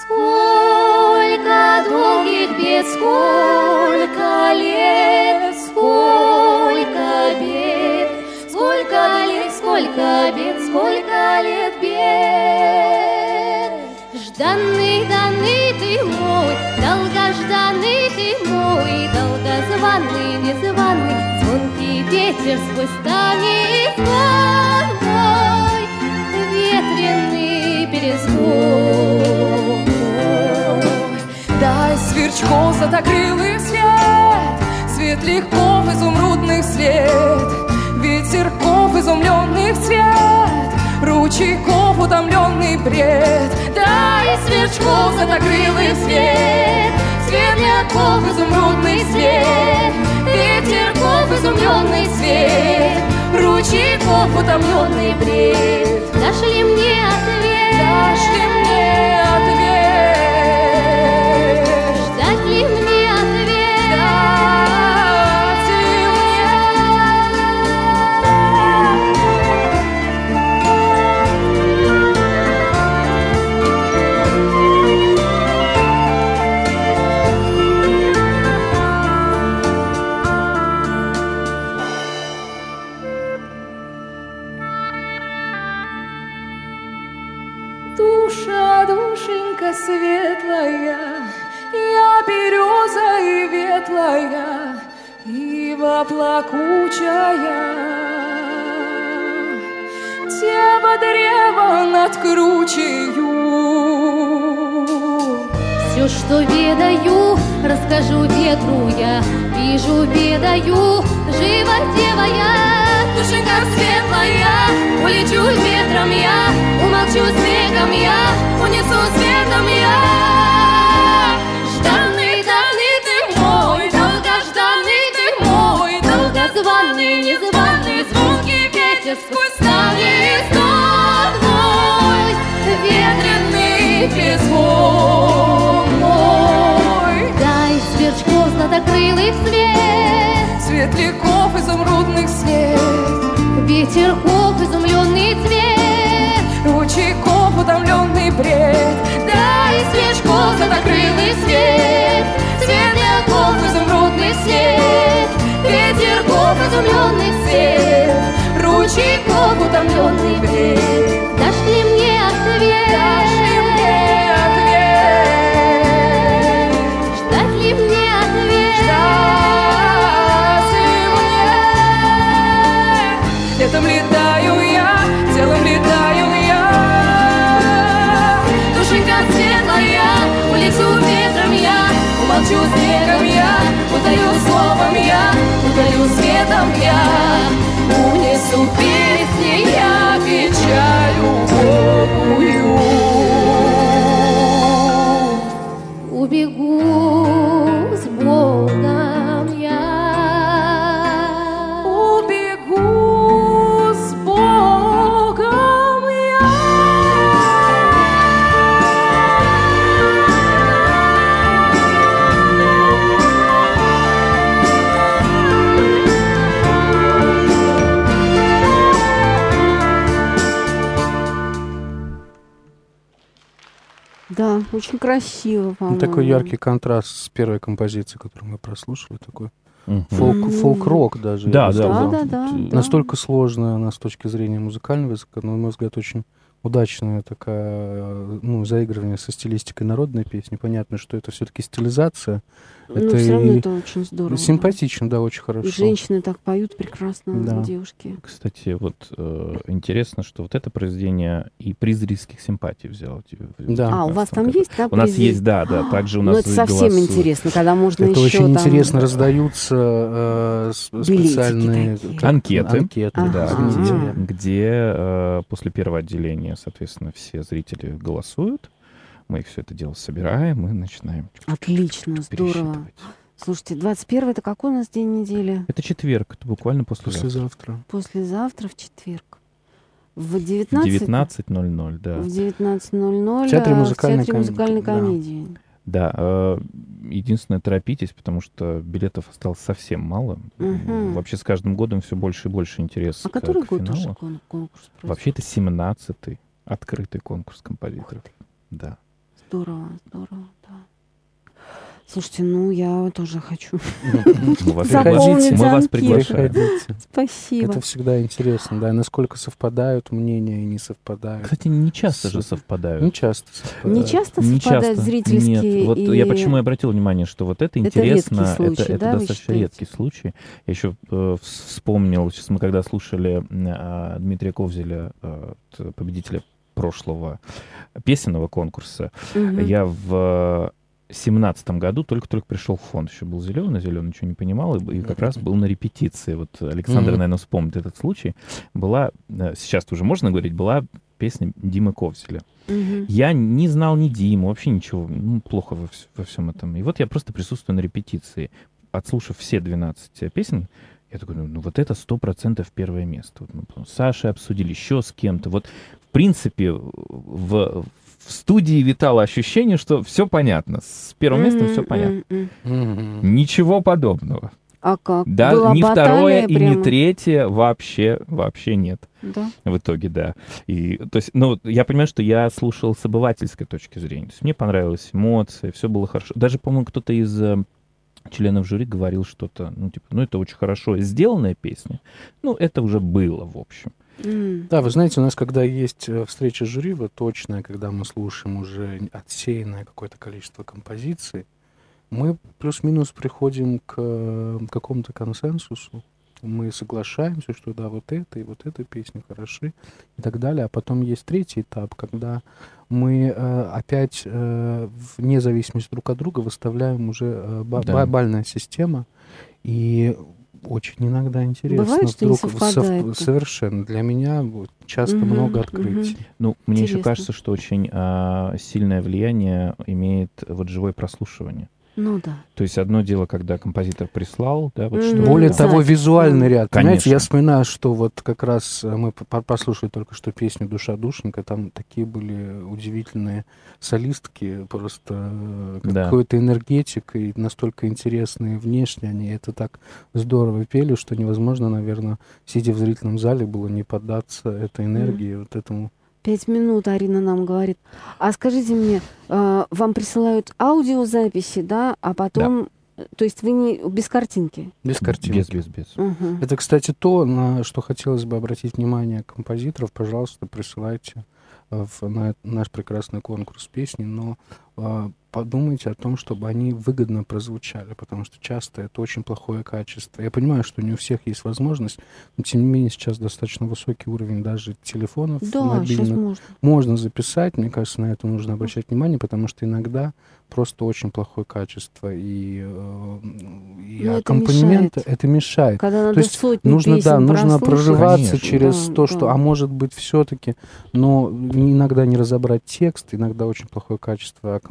[SPEAKER 6] Сколько долгих бед, сколько лет, сколько бед, сколько лет, сколько бед, сколько лет бед. Жданный, данный ты мой, долгожданный ты мой, долгозванный, незваный, звонкий ветер сквозь ставни звон мой, ветреный перезвон.
[SPEAKER 5] Дай сверчков златокрылый свет, Свет легков изумрудных свет, Ветерков изумленных цвет, Ручейков утомленный бред. Дай сверчков златокрылый свет, Свет легков изумрудный свет, Ветерков изумленный цвет, Ручейков утомленный бред.
[SPEAKER 6] Дашь ли мне ответ?
[SPEAKER 5] Дашь ли мне светлая, я береза и ветлая, ива плакучая. Дева древа над кручею.
[SPEAKER 6] Все, что ведаю, расскажу ветру я, вижу, ведаю, жива дева я.
[SPEAKER 5] Душенька светлая,
[SPEAKER 6] Улечу ветром я, умолчу снегом я, унесу светом я. Жданный, данный ты мой, долгожданный ты мой, долгозванный, незваный, звонкий ветер сквозь ставни стон мой, ветреный перезвон мой. Дай сверчков златокрылых свет,
[SPEAKER 5] Светляков изумрудных свет,
[SPEAKER 6] ветерков изумленный цвет.
[SPEAKER 5] Ручейков утомленный бред.
[SPEAKER 6] Да, и свежков закрылый свет. Свет льдов, изумрудный свет. Ветерков, изумленный свет.
[SPEAKER 5] Ручейков, утомленный бред. Нашли мне ответ? Светом я, унесу песни
[SPEAKER 1] очень красиво,
[SPEAKER 3] Ну,
[SPEAKER 1] по-моему.
[SPEAKER 3] такой яркий контраст с первой композицией, которую мы прослушали, такой фолк, фолк-рок даже.
[SPEAKER 2] Да, да,
[SPEAKER 1] да, да, да.
[SPEAKER 3] Настолько сложная она с точки зрения музыкального языка, но, на мой взгляд, очень удачная такая, ну, заигрывание со стилистикой народной песни. Понятно, что это все-таки стилизация.
[SPEAKER 1] Но
[SPEAKER 3] это
[SPEAKER 1] все равно
[SPEAKER 3] и
[SPEAKER 1] это очень здорово.
[SPEAKER 3] Симпатично, да, очень
[SPEAKER 1] И
[SPEAKER 3] хорошо.
[SPEAKER 1] женщины так поют прекрасно,
[SPEAKER 3] Да.
[SPEAKER 1] девушки.
[SPEAKER 2] Кстати, вот э, интересно, что вот это произведение и приз зрительских симпатий взял.
[SPEAKER 3] Да.
[SPEAKER 1] А, у вас
[SPEAKER 2] 19
[SPEAKER 1] там
[SPEAKER 2] году.
[SPEAKER 1] есть, да,
[SPEAKER 2] У нас есть, да, да. Также у
[SPEAKER 1] Ну,
[SPEAKER 2] нас
[SPEAKER 1] это совсем
[SPEAKER 2] голосуют.
[SPEAKER 1] интересно, когда можно
[SPEAKER 3] Это
[SPEAKER 1] еще
[SPEAKER 3] очень
[SPEAKER 1] там...
[SPEAKER 3] интересно раздаются э, специальные
[SPEAKER 1] такие.
[SPEAKER 2] Анкеты.
[SPEAKER 3] анкеты,
[SPEAKER 1] Ага.
[SPEAKER 3] да,
[SPEAKER 2] где-
[SPEAKER 3] где,
[SPEAKER 2] э, после первого отделения, соответственно, все зрители голосуют. Мы их все это дело собираем и начинаем
[SPEAKER 1] Отлично, здорово. Слушайте, 21 это какой у нас день недели?
[SPEAKER 2] Это четверг, это буквально после
[SPEAKER 3] послезавтра.
[SPEAKER 1] Послезавтра, в четверг. В 19?
[SPEAKER 2] 19.00, да.
[SPEAKER 1] В 19.00
[SPEAKER 3] В Театре
[SPEAKER 1] а,
[SPEAKER 3] музыкальной
[SPEAKER 1] в Театре музыкальной
[SPEAKER 3] комедии, да.
[SPEAKER 1] комедии.
[SPEAKER 2] Да, э, единственное, торопитесь, потому что билетов осталось совсем мало.
[SPEAKER 1] Мгм.
[SPEAKER 2] Вообще с каждым годом все больше и больше интерес
[SPEAKER 1] А
[SPEAKER 2] к-
[SPEAKER 1] который
[SPEAKER 2] к
[SPEAKER 1] год
[SPEAKER 2] финалу.
[SPEAKER 1] уже кон- конкурс происходит?
[SPEAKER 2] Вообще это 17-й открытый конкурс композиторов. Да.
[SPEAKER 1] Здорово, здорово, да. Слушайте, ну я тоже хочу.
[SPEAKER 2] Мы вас,
[SPEAKER 1] Заполните
[SPEAKER 2] мы вас приглашаем.
[SPEAKER 3] Приходите.
[SPEAKER 1] Спасибо.
[SPEAKER 3] Это всегда интересно, да, насколько совпадают мнения и не совпадают.
[SPEAKER 2] Кстати, не часто же совпадают.
[SPEAKER 3] Не часто
[SPEAKER 1] Не
[SPEAKER 3] совпадают.
[SPEAKER 1] часто
[SPEAKER 2] Не
[SPEAKER 1] совпадают
[SPEAKER 2] часто.
[SPEAKER 1] зрительские
[SPEAKER 2] Нет, вот я почему и обратил внимание, что вот это интересно, это, достаточно редкий случай. Я еще э, вс- вспомнил, сейчас мы когда слушали а, Дмитрия Ковзеля, э, победителя прошлого песенного конкурса,
[SPEAKER 1] Мгм.
[SPEAKER 2] я в семнадцатом году только-только пришел в фонд. Еще был зеленый, зеленый ничего не понимал, и, и как раз был на репетиции. Вот Александр,
[SPEAKER 3] Мгм.
[SPEAKER 2] наверное, вспомнит этот случай. Была, э, сейчас уже можно говорить, была песня Димы Ковзеля.
[SPEAKER 1] Мгм.
[SPEAKER 2] Я не знал ни Диму, вообще ничего, ну, плохо во, вс- во всем этом. И вот я просто присутствую на репетиции. Отслушав все 12 песен, я такой, ну, ну, вот это сто процентов первое место. Вот мы потом с Сашей обсудили, еще с кем-то. Вот, принципе, в, в студии витало ощущение, что все понятно. С первым местом все понятно. Ничего подобного.
[SPEAKER 1] А как?
[SPEAKER 2] Да,
[SPEAKER 1] Была
[SPEAKER 2] ни второе и
[SPEAKER 1] прямо?
[SPEAKER 2] ни третье вообще, вообще нет.
[SPEAKER 1] Да.
[SPEAKER 2] В итоге, да. И, то есть, ну, я понимаю, что я слушал с обывательской точки зрения. То есть мне понравилась эмоция, все было хорошо. Даже, по-моему, кто-то из э, членов жюри говорил что-то, ну, типа, ну, это очень хорошо сделанная песня. Ну, это уже было, в общем.
[SPEAKER 3] Да, вы знаете, у нас, когда есть э, встреча жюри, вот точная, когда мы слушаем уже отсеянное какое-то количество композиций, мы плюс-минус приходим к э, какому-то консенсусу. Мы соглашаемся, что да, вот это и вот эта песня хороши и так далее. А потом есть третий этап, когда мы э, опять э, вне зависимости друг от друга выставляем уже э, ба-
[SPEAKER 2] Да.
[SPEAKER 3] бальная система. И очень иногда интересно.
[SPEAKER 1] Бывает, что не
[SPEAKER 3] вдруг
[SPEAKER 1] совпадает, да?
[SPEAKER 3] Совершенно. Для меня вот часто
[SPEAKER 1] Мгм,
[SPEAKER 3] много открытий.
[SPEAKER 2] Ну, мне еще
[SPEAKER 1] Интересно.
[SPEAKER 2] кажется, что очень а, сильное влияние имеет вот живое прослушивание.
[SPEAKER 1] Ну да.
[SPEAKER 2] То есть одно дело, когда композитор прислал, да, вот что
[SPEAKER 3] Более
[SPEAKER 1] Да.
[SPEAKER 3] того, визуальный ряд. Понимаете, я
[SPEAKER 2] Конечно.
[SPEAKER 3] вспоминаю, что вот как раз э, мы по- послушали только что песню «Душа душника», там такие были удивительные солистки, просто э,
[SPEAKER 2] Да.
[SPEAKER 3] какой-то энергетик и настолько интересные внешне они это так здорово пели, что невозможно, наверное, сидя в зрительном зале, было не поддаться этой энергии, вот этому.
[SPEAKER 1] Пять минут Арина нам говорит. А скажите мне, э, вам присылают аудиозаписи, да, а потом... э, То есть вы не без картинки?
[SPEAKER 3] Без картинки.
[SPEAKER 2] Без, без, без.
[SPEAKER 1] Мгм.
[SPEAKER 3] Это, кстати, то, на что хотелось бы обратить внимание композиторов. Пожалуйста, присылайте э, в на наш прекрасный конкурс песни, но подумайте о том, чтобы они выгодно прозвучали, потому что часто это очень плохое качество. Я понимаю, что не у всех есть возможность, но тем не менее сейчас достаточно высокий уровень даже телефонов
[SPEAKER 1] Да, сейчас
[SPEAKER 3] мобильных.
[SPEAKER 1] можно.
[SPEAKER 3] Можно записать, мне кажется, на это нужно обращать внимание, потому что иногда просто очень плохое качество и, э, и
[SPEAKER 1] Ну, это
[SPEAKER 3] аккомпанемент
[SPEAKER 1] мешает.
[SPEAKER 3] это мешает.
[SPEAKER 1] Когда надо
[SPEAKER 3] есть
[SPEAKER 1] сотни
[SPEAKER 3] Нужно,
[SPEAKER 1] песен
[SPEAKER 3] да, нужно прорываться
[SPEAKER 2] Конечно.
[SPEAKER 3] через
[SPEAKER 1] Да,
[SPEAKER 3] то,
[SPEAKER 1] да.
[SPEAKER 3] что, а может быть, все-таки, но иногда не разобрать текст, иногда очень плохое качество аккомпанемента.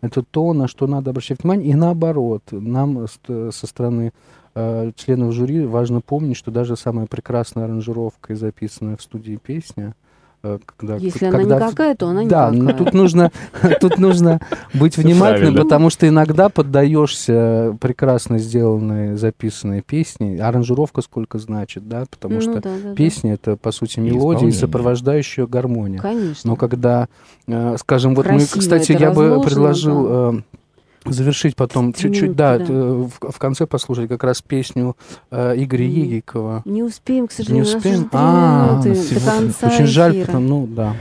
[SPEAKER 3] Это то, на что надо обращать внимание. И наоборот, нам со стороны э, членов жюри важно помнить, что даже самая прекрасная аранжировка и записанная в студии песня, когда,
[SPEAKER 1] Если она
[SPEAKER 3] когда
[SPEAKER 1] никакая, то она
[SPEAKER 3] да,
[SPEAKER 1] никакая.
[SPEAKER 3] но тут нужно, тут нужно быть внимательным, потому что иногда поддаешься прекрасно сделанной записанной песне. Аранжировка сколько значит, да, потому
[SPEAKER 1] Ну
[SPEAKER 3] что
[SPEAKER 1] да, да, да.
[SPEAKER 3] песня это по сути мелодия и сопровождающая гармония.
[SPEAKER 1] Конечно.
[SPEAKER 3] Но когда, э, скажем, вот мы, кстати, я бы предложил э, завершить потом чуть-чуть, да,
[SPEAKER 1] да.
[SPEAKER 3] э, в, в конце послушать как раз песню э, Игоря. Егикова.
[SPEAKER 1] Не успеем, к сожалению,
[SPEAKER 3] Не успеем? А,
[SPEAKER 1] минуты до конца
[SPEAKER 3] Очень жаль,
[SPEAKER 1] эфира.
[SPEAKER 3] потому, ну да.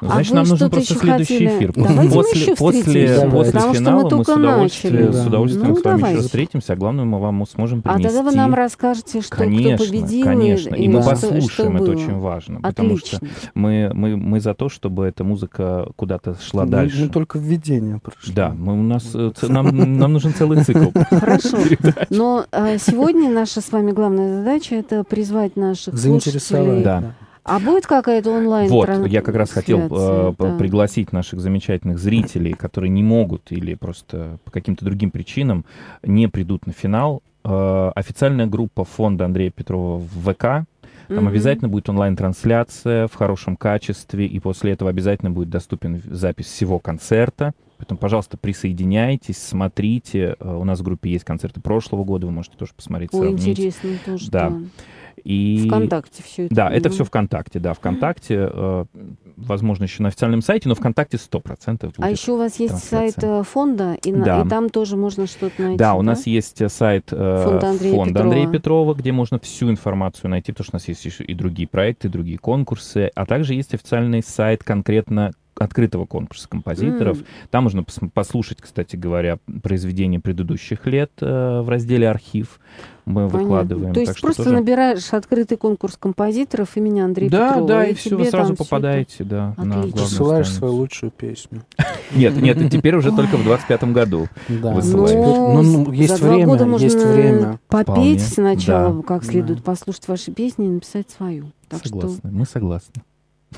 [SPEAKER 2] Значит,
[SPEAKER 1] А вы
[SPEAKER 2] нам нужен
[SPEAKER 1] что-то
[SPEAKER 2] просто
[SPEAKER 1] еще
[SPEAKER 2] следующий
[SPEAKER 1] хотели?
[SPEAKER 2] эфир.
[SPEAKER 1] Давайте мы
[SPEAKER 2] после,
[SPEAKER 1] еще
[SPEAKER 2] после, после
[SPEAKER 3] потому
[SPEAKER 1] что
[SPEAKER 2] финала
[SPEAKER 1] мы
[SPEAKER 2] мы, с
[SPEAKER 1] только
[SPEAKER 2] удовольствием,
[SPEAKER 3] начали.
[SPEAKER 2] с удовольствием
[SPEAKER 1] Ну,
[SPEAKER 2] с вами
[SPEAKER 1] давайте.
[SPEAKER 2] еще встретимся. А главное, мы вам сможем
[SPEAKER 1] А
[SPEAKER 2] принести...
[SPEAKER 1] тогда вы нам расскажете, что
[SPEAKER 2] Конечно,
[SPEAKER 1] кто победил
[SPEAKER 2] конечно.
[SPEAKER 1] и,
[SPEAKER 2] И мы
[SPEAKER 1] что-
[SPEAKER 2] послушаем,
[SPEAKER 1] что
[SPEAKER 2] это
[SPEAKER 1] было.
[SPEAKER 2] очень важно. Потому что мы, мы, мы за то, чтобы эта музыка куда-то шла
[SPEAKER 3] Мы-
[SPEAKER 2] дальше.
[SPEAKER 3] Мы только введение прошли.
[SPEAKER 2] Да, мы, у нас, э, нам, нам нужен целый цикл.
[SPEAKER 1] Хорошо. Но а, сегодня наша с вами главная задача это призвать наших
[SPEAKER 3] Заинтересовать.
[SPEAKER 1] слушателей.
[SPEAKER 2] Да.
[SPEAKER 1] А будет какая-то онлайн
[SPEAKER 2] Вот, я как раз хотел э,
[SPEAKER 1] Да.
[SPEAKER 2] пригласить наших замечательных зрителей, которые не могут или просто по каким-то другим причинам не придут на финал. Э, официальная группа фонда Андрея Петрова в ВК. Там
[SPEAKER 1] Мгм.
[SPEAKER 2] обязательно будет онлайн-трансляция в хорошем качестве, и после этого обязательно будет доступен запись всего концерта. Поэтому, пожалуйста, присоединяйтесь, смотрите. Э, У нас в группе есть концерты прошлого года, вы можете тоже посмотреть,
[SPEAKER 1] Ой,
[SPEAKER 2] сравнить.
[SPEAKER 1] интересно тоже.
[SPEAKER 2] Да.
[SPEAKER 1] Да.
[SPEAKER 2] И...
[SPEAKER 1] ВКонтакте все это.
[SPEAKER 2] Да, это
[SPEAKER 1] было.
[SPEAKER 2] все ВКонтакте, да, ВКонтакте, э, возможно, еще на официальном сайте, но ВКонтакте 100% будет.
[SPEAKER 1] А еще у вас есть
[SPEAKER 2] трансляция.
[SPEAKER 1] сайт э, фонда, и, на-
[SPEAKER 2] Да.
[SPEAKER 1] и там тоже можно что-то найти.
[SPEAKER 2] Да, у нас есть э, сайт э,
[SPEAKER 1] Фонда Андрея
[SPEAKER 2] фонда
[SPEAKER 1] Петрова.
[SPEAKER 2] Андрея Петрова, где можно всю информацию найти, потому что у нас есть еще и другие проекты, другие конкурсы, а также есть официальный сайт конкретно открытого конкурса композиторов.
[SPEAKER 1] М.
[SPEAKER 2] Там можно пос- послушать, кстати говоря, произведения предыдущих лет э, в разделе «Архив». Мы
[SPEAKER 1] Понятно.
[SPEAKER 2] выкладываем.
[SPEAKER 1] То есть
[SPEAKER 2] так
[SPEAKER 1] просто
[SPEAKER 2] тоже-
[SPEAKER 1] набираешь открытый конкурс композиторов имени Андрея
[SPEAKER 2] Да,
[SPEAKER 1] Петрова.
[SPEAKER 2] да, и
[SPEAKER 1] тебе
[SPEAKER 2] все, вы сразу
[SPEAKER 1] всё это-
[SPEAKER 2] попадаете, да, на
[SPEAKER 1] Отлично.
[SPEAKER 3] Посылаешь
[SPEAKER 2] страницу.
[SPEAKER 3] свою лучшую песню.
[SPEAKER 2] Нет, нет, и теперь уже только в 25-м году.
[SPEAKER 3] Да.
[SPEAKER 2] Высылаешь.
[SPEAKER 3] Ну, ну, есть
[SPEAKER 1] за два
[SPEAKER 3] время, есть время.
[SPEAKER 1] попеть сначала,
[SPEAKER 2] Да.
[SPEAKER 1] как следует,
[SPEAKER 3] Да.
[SPEAKER 1] послушать ваши песни и написать свою.
[SPEAKER 2] Согласны, мы согласны.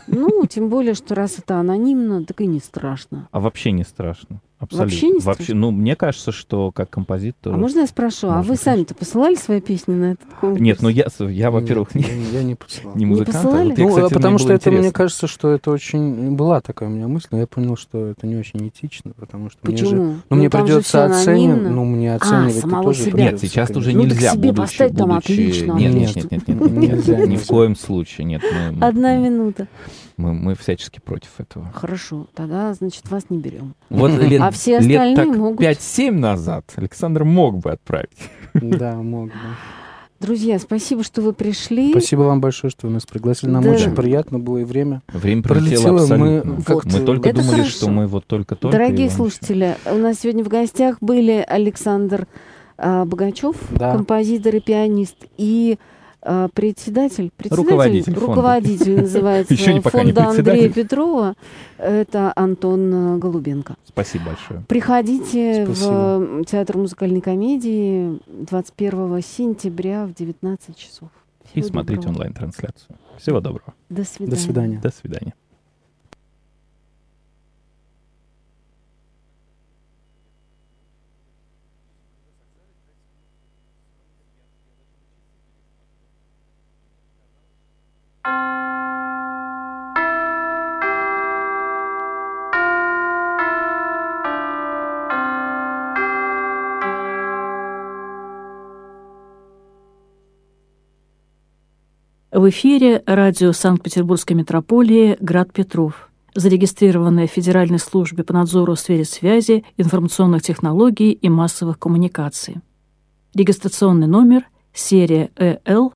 [SPEAKER 1] Ну, тем более, что раз это анонимно, так и не страшно.
[SPEAKER 2] А вообще не страшно. Абсолютно.
[SPEAKER 1] Вообще не страшно?
[SPEAKER 2] ну, мне кажется, что как композитор...
[SPEAKER 1] А можно я спрошу, а
[SPEAKER 2] можно,
[SPEAKER 1] вы сами-то посылали свои песни на этот конкурс?
[SPEAKER 2] Нет, ну я, я во-первых, не,
[SPEAKER 3] я, не посылал.
[SPEAKER 2] не музыкант, а
[SPEAKER 1] посылали?
[SPEAKER 2] вот я,
[SPEAKER 3] ну,
[SPEAKER 2] кстати,
[SPEAKER 3] а потому что это, мне кажется, что это очень... Была такая у меня мысль, но я понял, что это не очень этично, потому что мне же...
[SPEAKER 1] Почему?
[SPEAKER 3] Ну, мне
[SPEAKER 1] там
[SPEAKER 3] придется оценивать, ну, мне оценивать
[SPEAKER 1] самого
[SPEAKER 3] тоже
[SPEAKER 1] себя.
[SPEAKER 2] Нет, сейчас уже.
[SPEAKER 1] Ну,
[SPEAKER 2] нельзя,
[SPEAKER 1] себе
[SPEAKER 2] будучи,
[SPEAKER 1] поставить там
[SPEAKER 2] будучи-
[SPEAKER 1] отлично.
[SPEAKER 2] Нет,
[SPEAKER 3] Нет.
[SPEAKER 2] нет, нет, нет,
[SPEAKER 3] Нельзя,
[SPEAKER 2] ни в коем случае, нет.
[SPEAKER 1] Одна минута.
[SPEAKER 2] Мы, мы всячески против этого.
[SPEAKER 1] Хорошо, тогда, значит, вас не берем.
[SPEAKER 2] Вот лет,
[SPEAKER 1] А все
[SPEAKER 2] лет
[SPEAKER 1] остальные
[SPEAKER 2] так
[SPEAKER 1] могут.
[SPEAKER 2] 5-7 назад Александр мог бы отправить.
[SPEAKER 3] Да, мог бы.
[SPEAKER 1] Друзья, спасибо, что вы пришли.
[SPEAKER 3] Спасибо вам большое, что вы нас пригласили. Нам
[SPEAKER 1] Да.
[SPEAKER 3] очень приятно было и время.
[SPEAKER 2] Время пролетело
[SPEAKER 3] Пролетело,
[SPEAKER 2] абсолютно.
[SPEAKER 3] мы
[SPEAKER 2] Мы,
[SPEAKER 3] как-то-
[SPEAKER 2] только
[SPEAKER 1] Это
[SPEAKER 2] думали,
[SPEAKER 1] хорошо.
[SPEAKER 2] что мы вот только-только...
[SPEAKER 1] Дорогие слушатели, у нас сегодня в гостях были Александр а, Богачев,
[SPEAKER 3] Да.
[SPEAKER 1] композитор и пианист, и а, председатель, председатель,
[SPEAKER 2] Руководитель фонда.
[SPEAKER 1] руководитель называется
[SPEAKER 2] не
[SPEAKER 1] фонда Андрея. Петрова, это Антон э, Голубенко.
[SPEAKER 2] Спасибо большое.
[SPEAKER 1] Приходите
[SPEAKER 3] Спасибо.
[SPEAKER 1] в э, Театр музыкальной комедии 21 сентября в 19 часов.
[SPEAKER 2] И
[SPEAKER 1] Всего
[SPEAKER 2] смотрите
[SPEAKER 1] доброго.
[SPEAKER 2] онлайн-трансляцию. Всего доброго.
[SPEAKER 1] До свидания.
[SPEAKER 3] До свидания.
[SPEAKER 2] До свидания.
[SPEAKER 7] В эфире радио Санкт-Петербургской метрополии «Град Петров», зарегистрированное в Федеральной службе по надзору в сфере связи, информационных технологий и массовых коммуникаций. Регистрационный номер серия ЭЛ